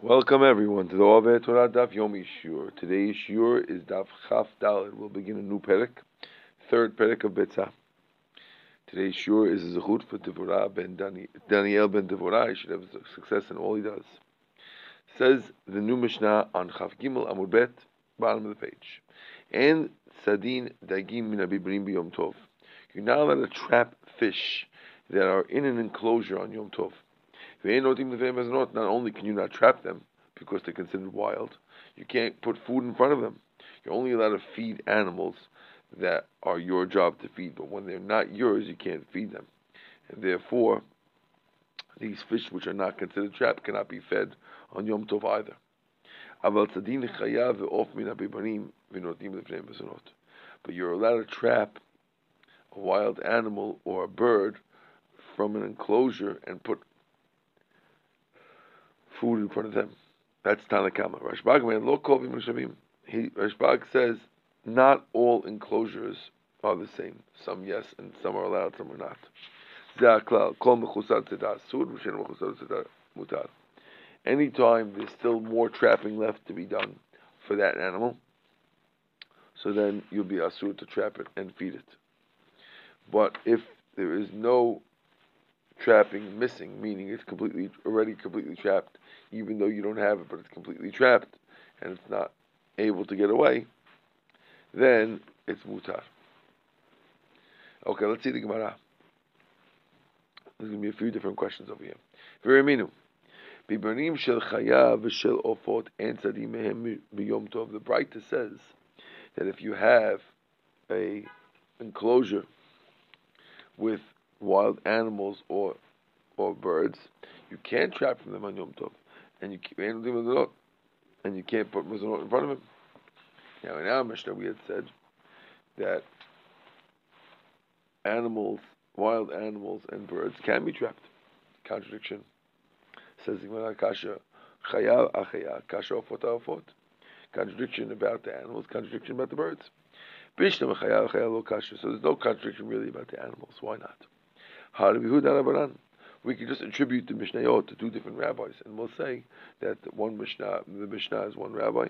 Welcome everyone to the Ove Torah Daf Yomi Shur. Today's Shur is Daf Chaf Daled. We'll begin a new Perek, third Perek of Betzah. Today's Shur is a Zechut for Devorah ben Dani, Daniel ben Devorah. He should have success in all he does. Says the new Mishnah on Chaf Gimel Amud Bet, bottom of the page. And Sadin Dagim min Abibrim b'Yom Tov. You're not allowed to trap fish that are in an enclosure on Yom Tov. Not only can you not trap them because they're considered wild, you can't put food in front of them. You're only allowed to feed animals that are your job to feed, but when they're not yours, you can't feed them. And therefore, these fish which are not considered trapped cannot be fed on Yom Tov either. But you're allowed to trap a wild animal or a bird from an enclosure and put food in front of them. That's Tanakama. Rashbag man lo He Rashbag says not all enclosures are the same. Some yes, and some are allowed, some are not. Anytime there's still more trapping left to be done for that animal, so then you'll be asur to trap it and feed it. But if there is no trapping missing, meaning it's completely already completely trapped, even though you don't have it, but it's completely trapped and it's not able to get away, then it's mutar. Okay, let's see the Gemara. There's going to be a few different questions over here. Very minu. Bibanim shel chayav v'shel ofot mehem b'yom tov. The Breita says that if you have a enclosure with wild animals or or birds, you can't trap from them on Yom Tov, and you and you can't put mezonot in front of him. Now in our Mishnah we had said that animals, wild animals and birds can be trapped. Contradiction. Says the Kasha, Chaya Achaya, Kasha Ofot Ofot. Contradiction about the animals, contradiction about the birds. So there's no contradiction really about the animals. Why not? We can just attribute the Mishnayot to two different rabbis, and we'll say that one Mishnah, the Mishnah is one rabbi,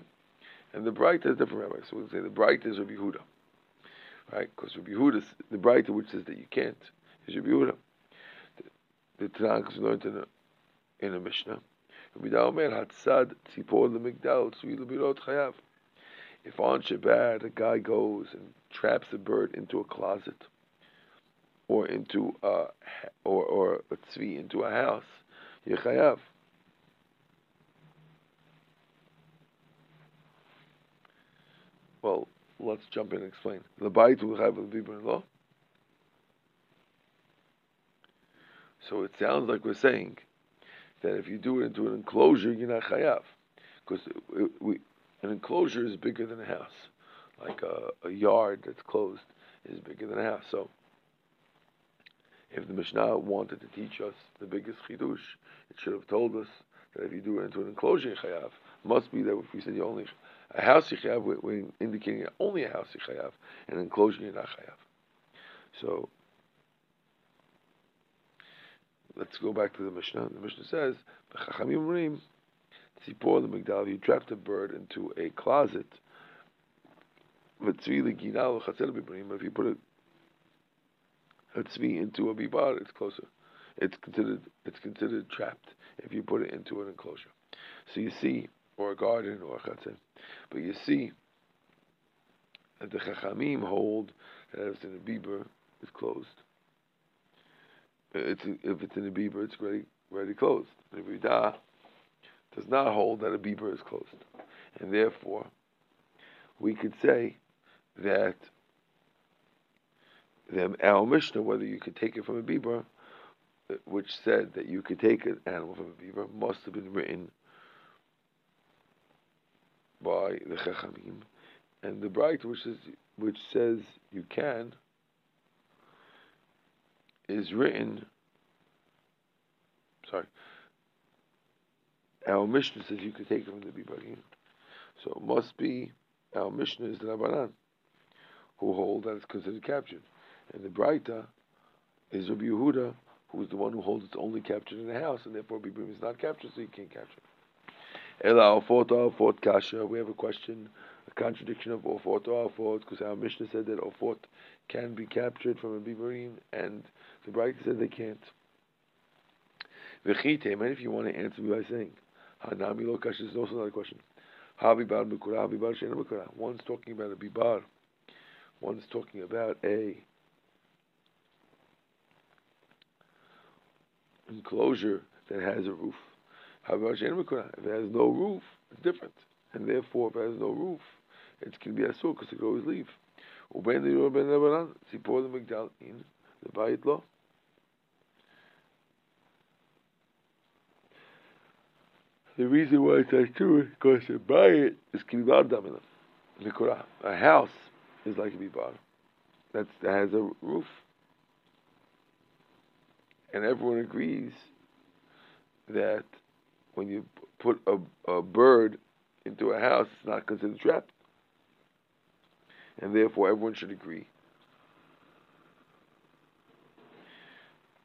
and the Breita is a different rabbi. So we'll say the Breita is Rabbi Yehuda, right? Because Rabbi Yehuda, the Breita which says that you can't, is Rabbi Yehuda. The, the Tanakh is learned in a, in a Mishnah. Rabbi Omer Hatzad Tzipor LeMigdal Tzui LeBirot Chayav. If on Shabbat a guy goes and traps a bird into a closet or into a or or a tzvi into a house, yechayav. Well, let's jump in and explain. The bayit will have the law. So it sounds like we're saying that if you do it into an enclosure, you're not chayav, because an enclosure is bigger than a house, like a, a yard that's closed is bigger than a house. So if the Mishnah wanted to teach us the biggest chidush, it should have told us that if you do it into an enclosure in chayav, must be that if we said you only a house chayav, we're, indicating only a house chayav, and an enclosure you're not chayav. So let's go back to the Mishnah. The Mishnah says, "Chachamim rim tzipor the migdal." You trapped a bird into a closet. If you put it tzvi into a bibar, it's closer. It's considered it's considered trapped if you put it into an enclosure. So you see, or a garden, or a chatzah, but you see that the chachamim hold that if it's in a bibar, it's closed. Uh, it's if it's in a bibar, it's ready ready closed. The Rida does not hold that a bibar is closed, and therefore we could say that the, our Mishnah, whether you could take it from a bibar, which said that you could take an animal from a bibar, must have been written by the Chachamim, and the Breita, which is which says you can, is written. Sorry. Our Mishnah says you could take it from the bibar. So it must be our Mishnah is the Rabbanan, who hold that it's considered captured. And the Breita is Rabbi Yehuda, who is the one who holds it's only captured in the house, and therefore Bibrim is not captured, so you can't capture it. Ela Ofot Ofot Kasha. We have a question, a contradiction of Ofot Ofot, because our Mishnah said that Ofot can be captured from a bibarim, and the Breita said they can't. V'chite, and if you want to answer me by saying, Hanami Lo Kasha is also another question. Habibar Mekura, Habibar Shena Mekura. One's talking about a bibar. One's talking about a enclosure that has a roof. If it has no roof, it's different. And therefore, if it has no roof, it's going to be asur because it could always leave. Uben the ben Lebanon, Sipor the Migdal in the Bayit law. The reason why it says two is because the Bayit is Kibar Damina. A house is like a Bibar. That has a roof. And everyone agrees that when you put a, a bird into a house, it's not considered trapped. And therefore, everyone should agree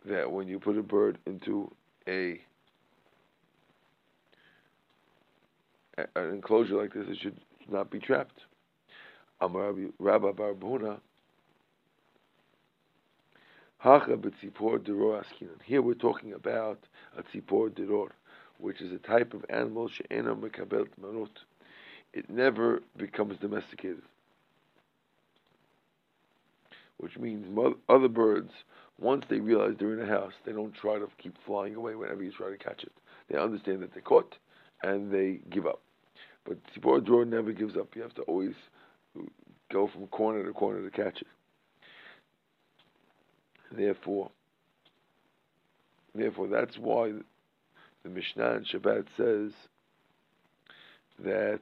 that when you put a bird into a an enclosure like this, it should not be trapped. Amar Rabbi Barbuna Here we're talking about a tzipor deror, which is a type of animal she'ena mekabel manut. It never becomes domesticated, which means other birds, once they realize they're in a house, they don't try to keep flying away whenever you try to catch it. They understand that they're caught and they give up. But tzipor deror never gives up. You have to always go from corner to corner to catch it. Therefore, therefore, that's why the Mishnah in Shabbat says that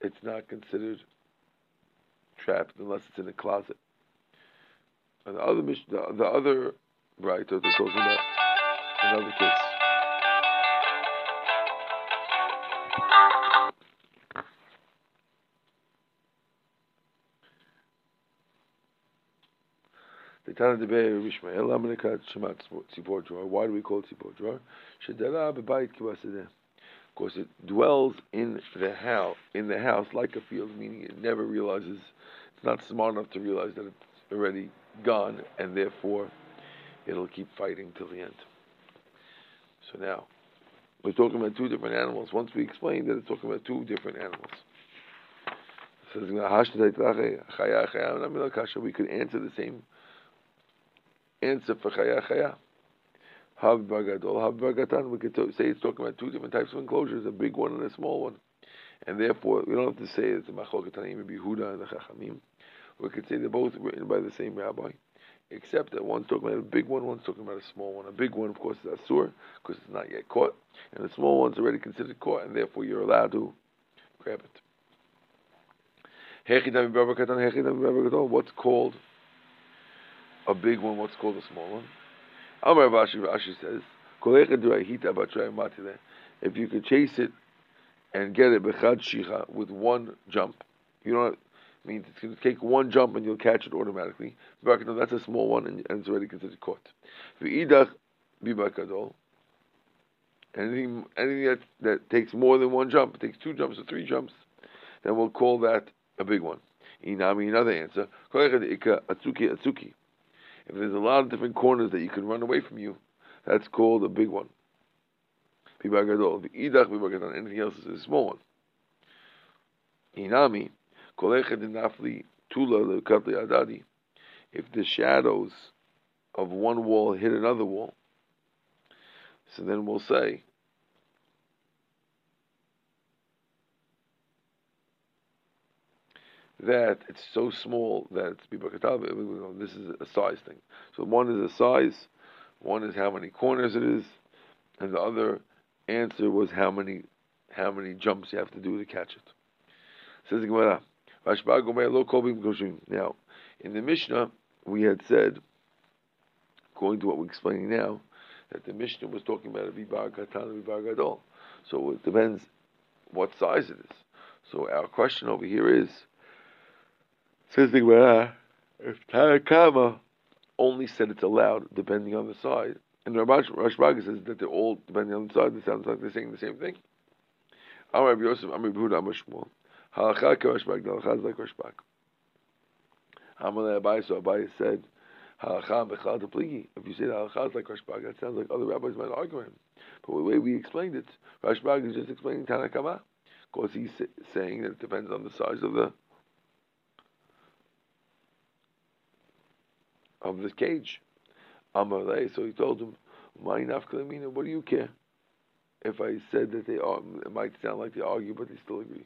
it's not considered trapped unless it's in a closet. And the other Mishnah, the, the other writer, they're talking about another case. Why do we call it tzipor deror? Because it dwells in the house, in the house like a field, meaning it never realizes, it's not smart enough to realize that it's already gone, and therefore it'll keep fighting till the end. So now, we're talking about two different animals. Once we explain that it's talking about two different animals. It says, we could answer the same answer for chaya chaya. Hav bagadol, hav bagatan. We could say it's talking about two different types of enclosures, a big one and a small one. And therefore, we don't have to say it's a machloket maybe Huda and the Chachamim. We could say they're both written by the same rabbi, except that one's talking about a big one, one's talking about a small one. A big one, of course, is asur because it's not yet caught, and the small one's already considered caught, and therefore you're allowed to grab it. What's called a big one, what's called a small one. Amar Rashi, Rashi says, if you could chase it and get it bechad shicha with one jump, you don't mean it's going to take one jump and you'll catch it automatically. That's a small one and, it's already considered caught. Anything, anything that, that takes more than one jump, takes two jumps or three jumps, then we'll call that a big one. Inami, another answer. Atsuki, atsuki. If there's a lot of different corners that you can run away from you, that's called a big one. Anything else is a small one. Inami, if the shadows of one wall hit another wall, so then we'll say that it's so small that it's bibakatab. This is a size thing. So one is a size, one is how many corners it is, and the other answer was how many how many jumps you have to do to catch it. Says Gemara. Now, in the Mishnah, we had said, according to what we're explaining now, that the Mishnah was talking about a vibar katan and vibar gadol. So it depends what size it is. So our question over here is, Says the Gemara, if Tanakama only said it's allowed depending on the side, and Rash Raga says that they're all depending on the side, it sounds like they're saying the same thing. Amar Rabbi Yosef, Amar Rabbi Huda, Amar Shmuel. Halacha kerashbag, the halacha is like rashbag. Amar Abai, so Abai said, halacha bechal pligi. If you say the halacha is like rashbag, that sounds like other rabbis might argue him. But the way we explained it, Rashbag is just explaining Tanakama. because he's saying that it depends on the size of the of the cage. Amalei, so he told him, what do you care? If I said that they are, it might sound like they argue, but they still agree.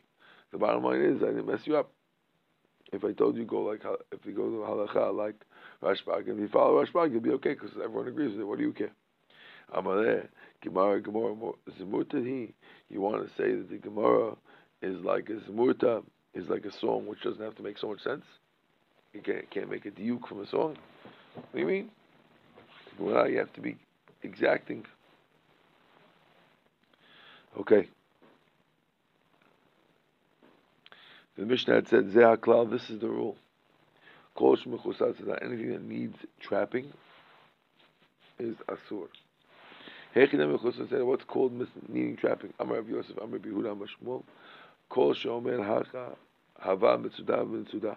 The bottom line is, I didn't mess you up. If I told you go like, if you go to halacha like Rashbag, if you follow Rashbag, you'll be okay because everyone agrees with it. What do you care? Amaleh, Gemara, Gemara, Zemurta, he. You want to say that the Gemara is like a Zemurta, is like a song which doesn't have to make so much sense? You can't, can't make a diuk from a song? What do you mean? Well, you have to be exacting. Okay. The Mishnah had said, Zehaklal, this is the rule. Anything that needs trapping is asur. said, What's called needing trapping? Amar Rav Yosef, Amar Bihuda, Amar Shmuel. Kol shomer hacha hava mitzuda mitzuda.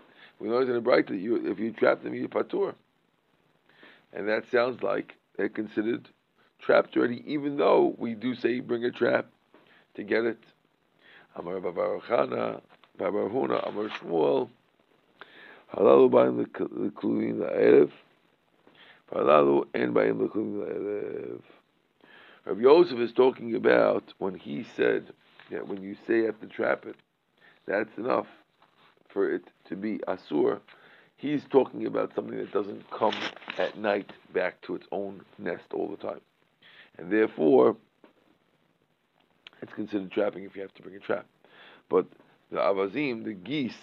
We know it's in the Breita that you, if you trap them, you're patur. And that sounds like they're considered trapped already, even though we do say bring a trap to get it. Amar Babaruchana, Babaruhuna, Amar Shmuel, Halalu ba'im l'kluvim la'erev, Halalu en ba'im l'kluvim la'erev. Rav Yosef is talking about when he said that when you say you have to trap it, that's enough for it to be asur. He's talking about something that doesn't come at night back to its own nest all the time, and therefore it's considered trapping if you have to bring a trap. But the avazim, the geese,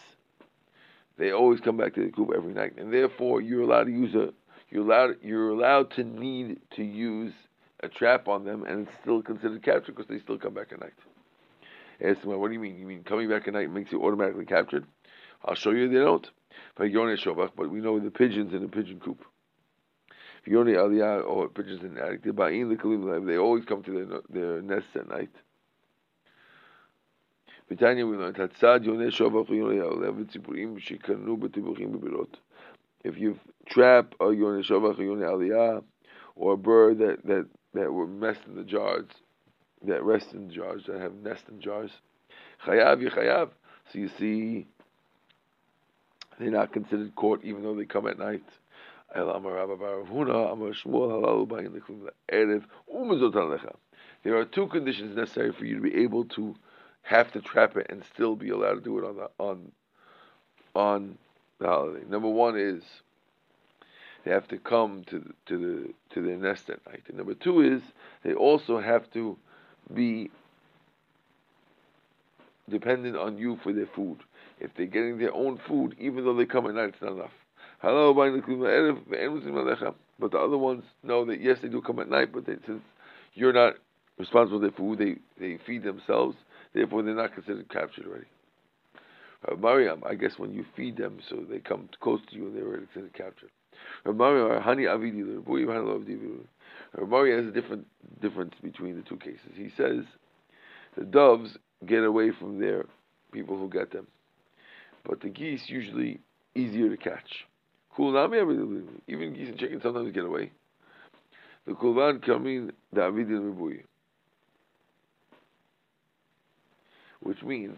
they always come back to the coop every night, and therefore you're allowed to use a you're allowed you're allowed to need to use a trap on them, and it's still considered captured because they still come back at night. Ask them, what do you mean? You mean coming back at night makes you automatically captured? I'll show you they don't. But we know the pigeons in the pigeon coop. Only aliyah oh, or pigeons in the attic, they always come to their, their nests at night. B'tanya we learned, Hatzad yoneh shovach yoneh ya'olev v'tzipurim shikanu. If you trap a yoneh shovach yoneh aliyah, or a bird that, that that were messed in the jars, that rest in jars, that have nest in jars. Chayav, chayav. So you see, they're not considered caught even though they come at night. There are two conditions necessary for you to be able to have to trap it and still be allowed to do it on the on on the holiday. Number one is they have to come to the, to the to their nest at night. And number two is they also have to be dependent on you for their food. If they're getting their own food, even though they come at night, it's not enough. But the other ones know that yes, they do come at night, but they, since you're not responsible for food, they, they feed themselves. Therefore, they're not considered captured already. Uh, Mariam, I guess when you feed them, so they come close to you and they're already considered captured. Ramari has a different difference between the two cases. He says the doves get away from their people who get them, but the geese usually easier to catch. Even geese and chickens sometimes get away. The kulvan kamin David Ribui, which means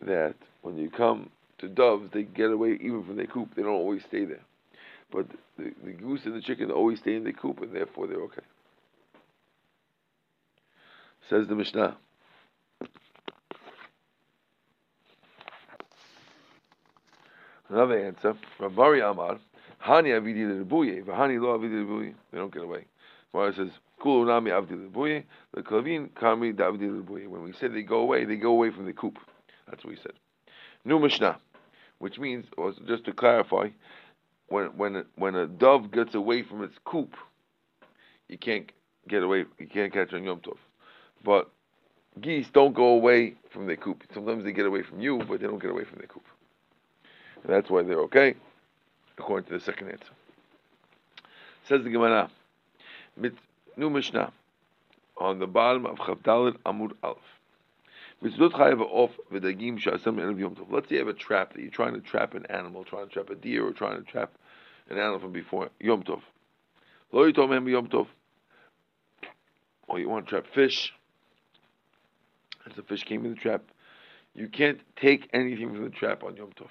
that when you come to doves, they get away even from their coop. They don't always stay there. But the, the goose and the chicken always stay in the coop, and therefore they're okay. Says the Mishnah. Another answer. Rabari Amar. Hani avidi lebuye, v'hani lo avidi lebuye. They don't get away. Gemara says, Kulu nami avdi lebuye, the klavin kami davdi lebuye. When we say they go away, they go away from the coop. That's what he said. New Mishnah, which means, or just to clarify, when when when a dove gets away from its coop, you can't get away. You can't catch on Yom Tov. But geese don't go away from their coop. Sometimes they get away from you, but they don't get away from their coop. And that's why they're okay, according to the second answer. Says the Gemara, new Mishnah, on the bottom of Chaf Daled Amud Aleph. Let's say you have a trap that you're trying to trap an animal, trying to trap a deer, or trying to trap an animal from before Yom Tov. Yom Tov. Or you want to trap fish, as the fish came in the trap, you can't take anything from the trap on Yom Tov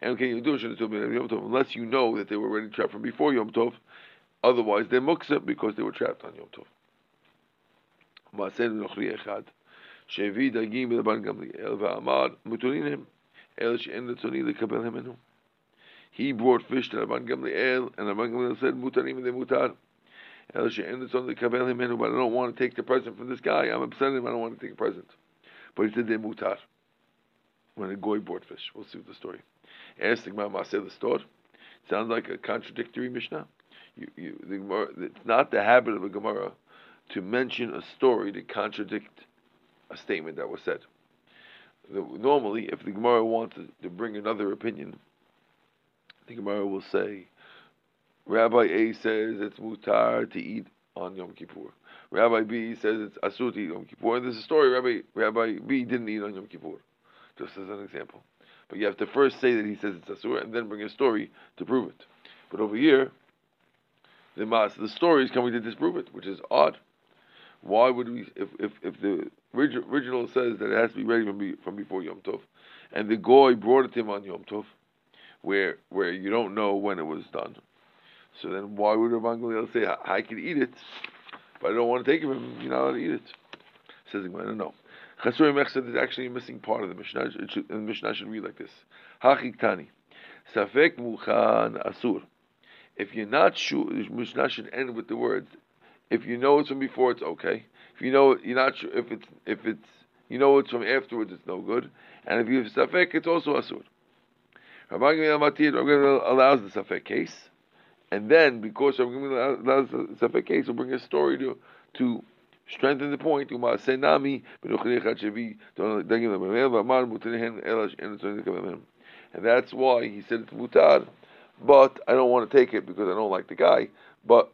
And okay, you do it Yom Tov unless you know that they were already trapped from before Yom Tov. Otherwise, they're muksa because they were trapped on Yom Tov. שהביא דגים לבן גמליאל ואמר מותרים הם אלה שאין רצוני לקבל ממנו. He brought fish to Rabban Gamliel, and Rabban Gamliel said, Mutarim de mutar. אלה שאין רצון לקבל ממנו, but I don't want to take the present from this guy. I'm upset him, I don't want to take a present. But he said, de mutar. When a goy brought fish. We'll see the story. The Gemara the store. Sounds like a contradictory Mishnah. You, you, the Gemara, it's not the habit of a Gemara to mention a story to contradict a statement that was said. Normally, if the Gemara wants to bring another opinion, the Gemara will say, Rabbi A says it's mutar to eat on Yom Kippur. Rabbi B says it's asur to eat Yom Kippur. And there's a story, Rabbi, Rabbi B didn't eat on Yom Kippur, just as an example. But you have to first say that he says it's asur and then bring a story to prove it. But over here, the mas, the story is coming to disprove it, which is odd. Why would we, if, if, if the original says that it has to be ready from, be, from before Yom Tov, and the goy brought it to him on Yom Tov, where where you don't know when it was done, so then why would Rabban Gamliel say I can eat it, but I don't want to take it from him? You're not allowed to eat it. Says the Gemara, no. Chasuri Mechsed is actually a missing part of the Mishnah. Should, the Mishnah should read like this: Hachiktani, Safek Muchan Asur. If you're not sure, the Mishnah should end with the words if you know it's from before, it's okay. If you know it you're not sure if it's if it's you know it's from afterwards, it's no good. And if you have safek, it's also asur. Rabbi allows the safek case, and then because Rabbi allows the safek case, will bring a story to to strengthen the point. And that's why he said it's mutar, but I don't want to take it because I don't like the guy. But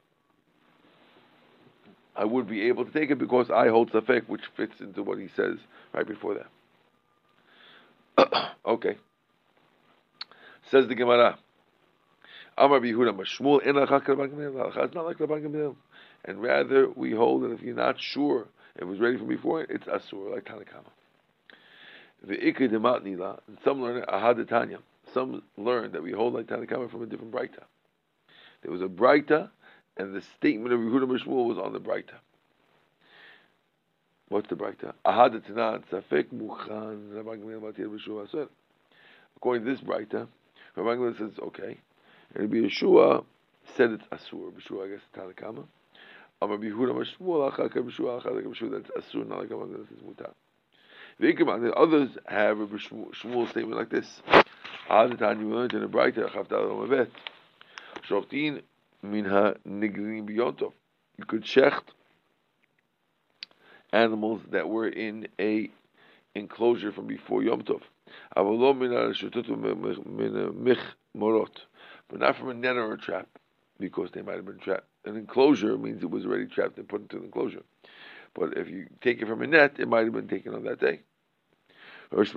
I would be able to take it because I hold Safek, which fits into what he says right before that. okay. Says the Gemara. Amar Yehuda in It's not like Rabban Gamliel. And rather, we hold that if you're not sure it was ready from before, it's Asur, like Tanakama. The Demat Nila, some learn Ahadatanya. Some learn that we hold like Tanakama from a different Breita. There was a Breita and the statement of Yehuda Mishmul was on the Breita. What's the Breita? Ahad Tanan Safek Muchan According to this Breita, Rabbi says okay, and Yeshua said it's Asur. Yeshua, I guess, Tanakama. That's Asur, not like Mutar. The others have a Shmuel statement like this. You could shecht animals that were in a enclosure from before Yom Tov. But not from a net or a trap, because they might have been trapped. An enclosure means it was already trapped and put into an enclosure. But if you take it from a net, it might have been taken on that day. If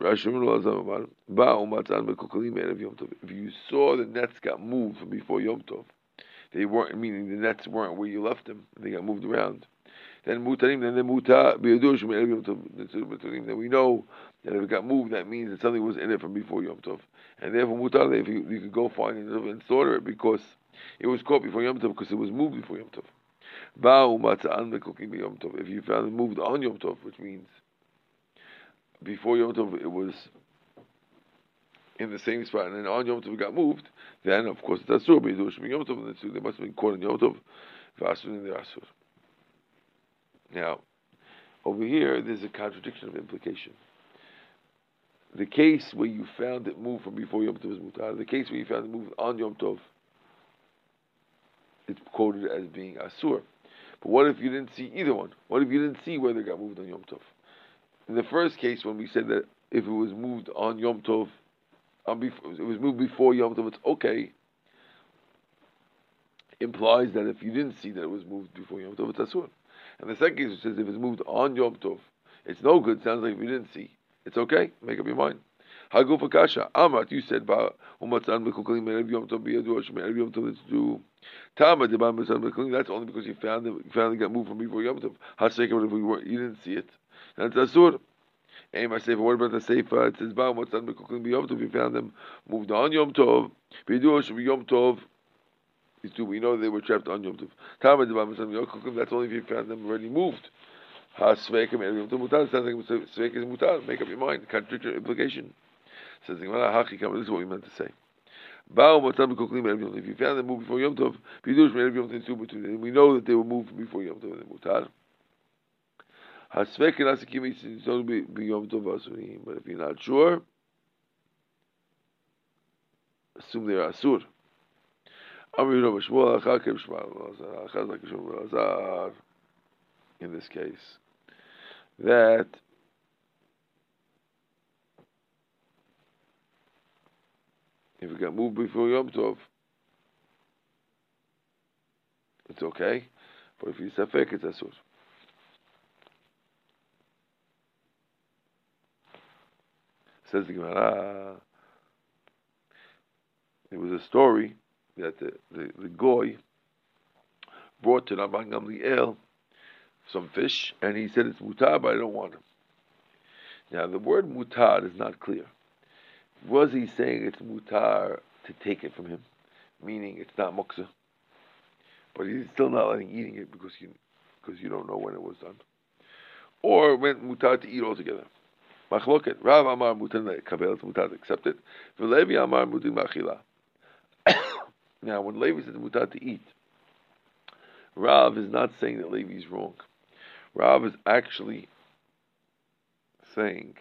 you saw the nets got moved from before Yom Tov, they weren't meaning the nets weren't where you left them; they got moved around. Then mutarim, then the we know that if it got moved, that means that something was in it from before Yom Tov, and therefore mutar if you, you could go find it and slaughter it because it was caught before Yom Tov because it was moved before Yom Tov. If you found it moved on Yom Tov, which means before Yom Tov it was in the same spot, and then on Yom Tov it got moved, then of course it's Asur, but Yom Tov, and they must have been caught in Yom Tov, Vasur in the Asur. Now, over here, there's a contradiction of implication. the case where you found it moved from before Yom Tov is mutar. The case where you found it moved on Yom Tov, it's quoted as being asur. But what if you didn't see either one? What if you didn't see whether it got moved on Yom Tov? In the first case, when we said that if it was moved on Yom Tov, on before, it was moved before Yom Tov, it's okay. Implies that if you didn't see that it was moved before Yom Tov, it's asur. And the second case it says if it's moved on Yom Tov, it's no good. Sounds like if you didn't see, it's okay. Make up your mind. Hagufa kasha. Amat, you said umatzan mekukalim erev yom tov biyadu hashem erev yom tov. Do tama deba umatzan mekukalim. That's only because you found it. You found it got moved from before yom tov. Hasekem if we want you didn't see it. That's asur. Aim I say what about the sefer? It says ba umatzan mekukalim biyom tov. You found them moved on yom tov. Biyadu hashem yom tov. We know they were trapped on yom tov. Tama deba umatzan mekukalim. That's only if you found them already moved. Ha-svekim erev yom tov mutar. Sounds like sveik mutar. Make up your mind. Contradictory implication. Says the Gemara, Hachi This is what we meant to say. Bao Matam Koklim Erev Yom Tov. If you found them moved before Yom Tov, Pidush Erev Yom Tov Tubu Tubu. We know that they were moved before Yom Tov and Mutar. Hasvek and Asikim only be Yom Tov. But if you're not sure, assume they're Asur. Amri Rav Shmuel Achakim Shmuel Achaz like Shmuel Azar. In this case, that If it got moved before Yom Tov, it's okay. But if you safek, it's asur. Says the Gemara, it was a story that the, the, the goy brought to Rabban Gamliel some fish, and he said it's mutar, but I don't want it. Now the word mutar is not clear was he saying it's mutar to take it from him, meaning it's not muksa, but he's still not letting eating it because you because you don't know when it was done, or went mutar to eat altogether. Machloket Rav Amar mutar kabel mutar accept it. Levi Amar mutar machila. Now, when Levi says mutar to eat, Rav is not saying that Levi is wrong. Rav is actually saying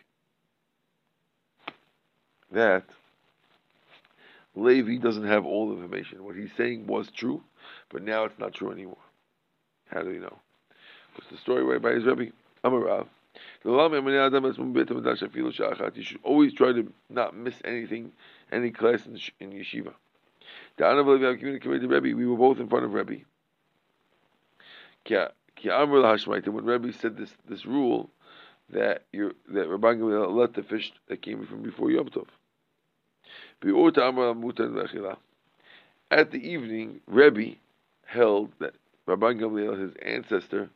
that Levi doesn't have all the information. What he's saying was true, but now it's not true anymore. How do we know? What's the story right by his Rebbe? Amarav. You should always try to not miss anything, any class in, in yeshiva. The annual communicator Rebbe, we were both in front of Rebbe. When Rebbe said this this rule that you that Rabban let the fish that came from before Yom Tov. At the evening, Rebbe held that Rabban Gamliel, his ancestor,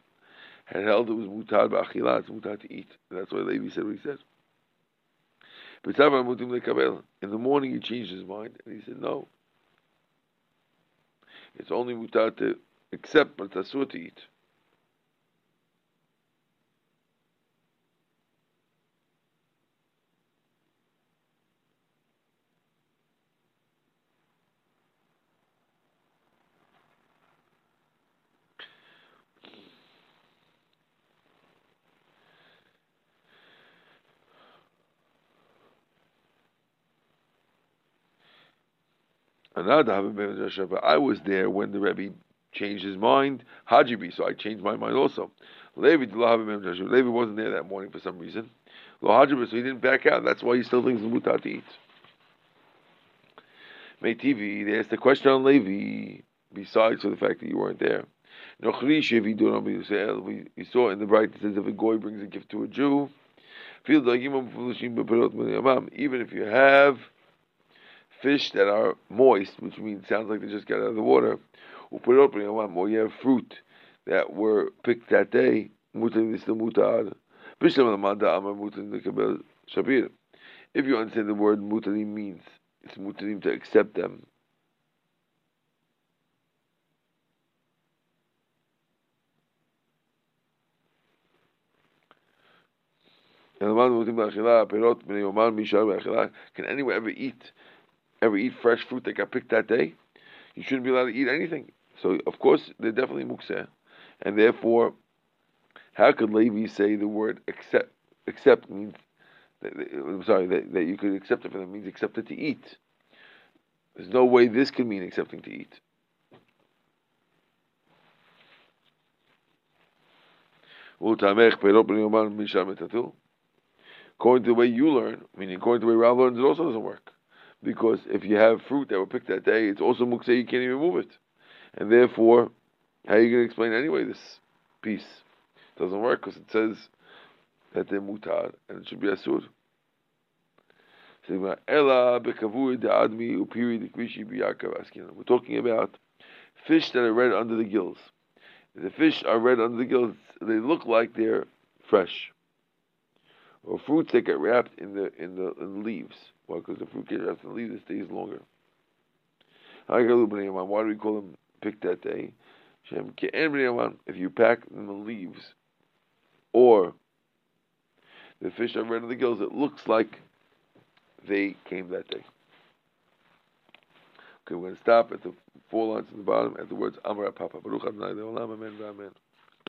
had held it was mutar ba'achila, it's mutar to eat. And that's why Levi said what he said. In the morning, he changed his mind and he said, "No, it's only mutar to accept, but it's asur to eat." I was there when the Rebbe changed his mind. Hajibi, so I changed my mind also. Levi Levi wasn't there that morning for some reason. Lo Hajibi, so he didn't back out. That's why he still thinks it's mutar to eat. TV, they asked the question on Levi, besides for the fact that you weren't there. No Khrieshiv said we saw in the Breita it says if a goy brings a gift to a Jew, even if you have fish that are moist, which means sounds like they just got out of the water, or you have fruit that were picked that day, if you understand the word mutalim means, it's mutalim to accept them. Can anyone ever eat ever eat fresh fruit that got picked that day, you shouldn't be allowed to eat anything. So of course they're definitely mukseh, and therefore, how could Levi say the word accept? Accept means I'm sorry, that, that you could accept it for them means accept it to eat. There's no way this can mean accepting to eat. According to the way you learn, meaning according to the way Rav learns, it also doesn't work. Because if you have fruit that were picked that day, it's also mukse, you can't even move it. And therefore, how are you going to explain anyway this piece? It doesn't work because it says that they're mutar and it should be asur. We're talking about fish that are red under the gills. If the fish are red under the gills, they look like they're fresh. Or fruits that get wrapped in the in the, in the leaves. Well, because the fruit gets wrapped in the leaves, it stays longer. Why do we call them picked that day? If you pack the leaves, or the fish are red in the gills, it looks like they came that day. Okay, we're going to stop at the four lines at the bottom at the words Amar Papa. Baruch Adonai Amen Amen.